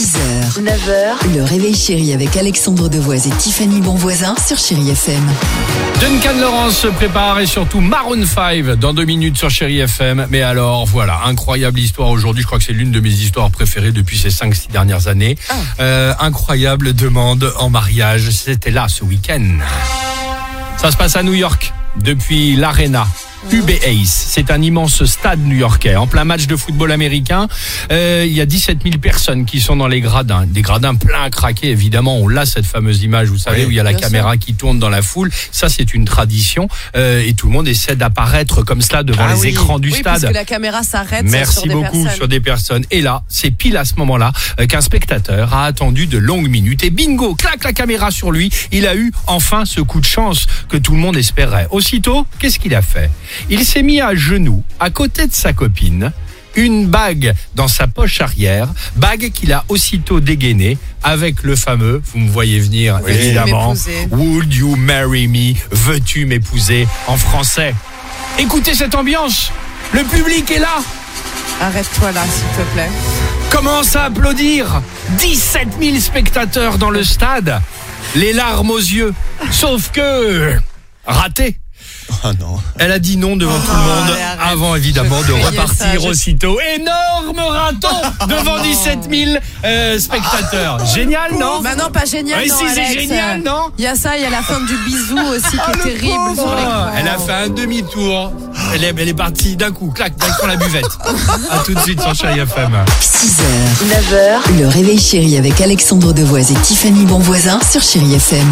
6h, 9h, le réveil chéri avec Alexandre Devoise et Tiffany Bonvoisin sur Chérie FM. Duncan Lawrence se prépare et surtout Maroon 5 dans deux minutes sur Chéri FM. Mais alors voilà, incroyable histoire aujourd'hui. Je crois que c'est l'une de mes histoires préférées depuis ces 5-6 dernières années. Euh, incroyable demande en mariage. C'était là ce week-end. Ça se passe à New York depuis l'Arena. UBS, c'est un immense stade new-yorkais. En plein match de football américain, euh, il y a 17 000 personnes qui sont dans les gradins. Des gradins pleins à craquer, évidemment. On l'a cette fameuse image, vous savez, où il y a la caméra qui tourne dans la foule. Ça, c'est une tradition. Euh, et tout le monde essaie d'apparaître comme cela devant Ah les oui. écrans du oui, stade. Parce que la caméra s'arrête Merci sur des beaucoup personnes. sur des personnes. Et là, c'est pile à ce moment-là euh, qu'un spectateur a attendu de longues minutes. Et bingo, claque la caméra sur lui. Il a eu enfin ce coup de chance que tout le monde espérait. Aussitôt, qu'est-ce qu'il a fait? Il s'est mis à genoux à côté de sa copine. Une bague dans sa poche arrière, bague qu'il a aussitôt dégainée avec le fameux, vous me voyez venir évidemment, Would you marry me? Veux-tu m'épouser en français? Écoutez cette ambiance, le public est là, Arrête-toi là, s'il te plaît. commence à applaudir? 17 000 spectateurs dans le stade, les larmes aux yeux. Sauf que raté. Oh non. Elle a dit non devant tout le monde allez, arrête. avant évidemment de repartir ça, je- aussitôt. Énorme raton devant 17 000 euh, spectateurs. Génial, non Bah non, pas génial. Ouais, non, si, c'est génial, non Il y a ça, il y a la fin du bisou aussi qui Ah, est le terrible sur. Elle a fait un demi-tour. Elle est, elle est partie d'un coup, clac, dans la buvette. à tout de suite sur Chérie FM. 6h, 9h, le réveil chéri avec Alexandre Devoise et Tiffany Bonvoisin sur Chérie FM.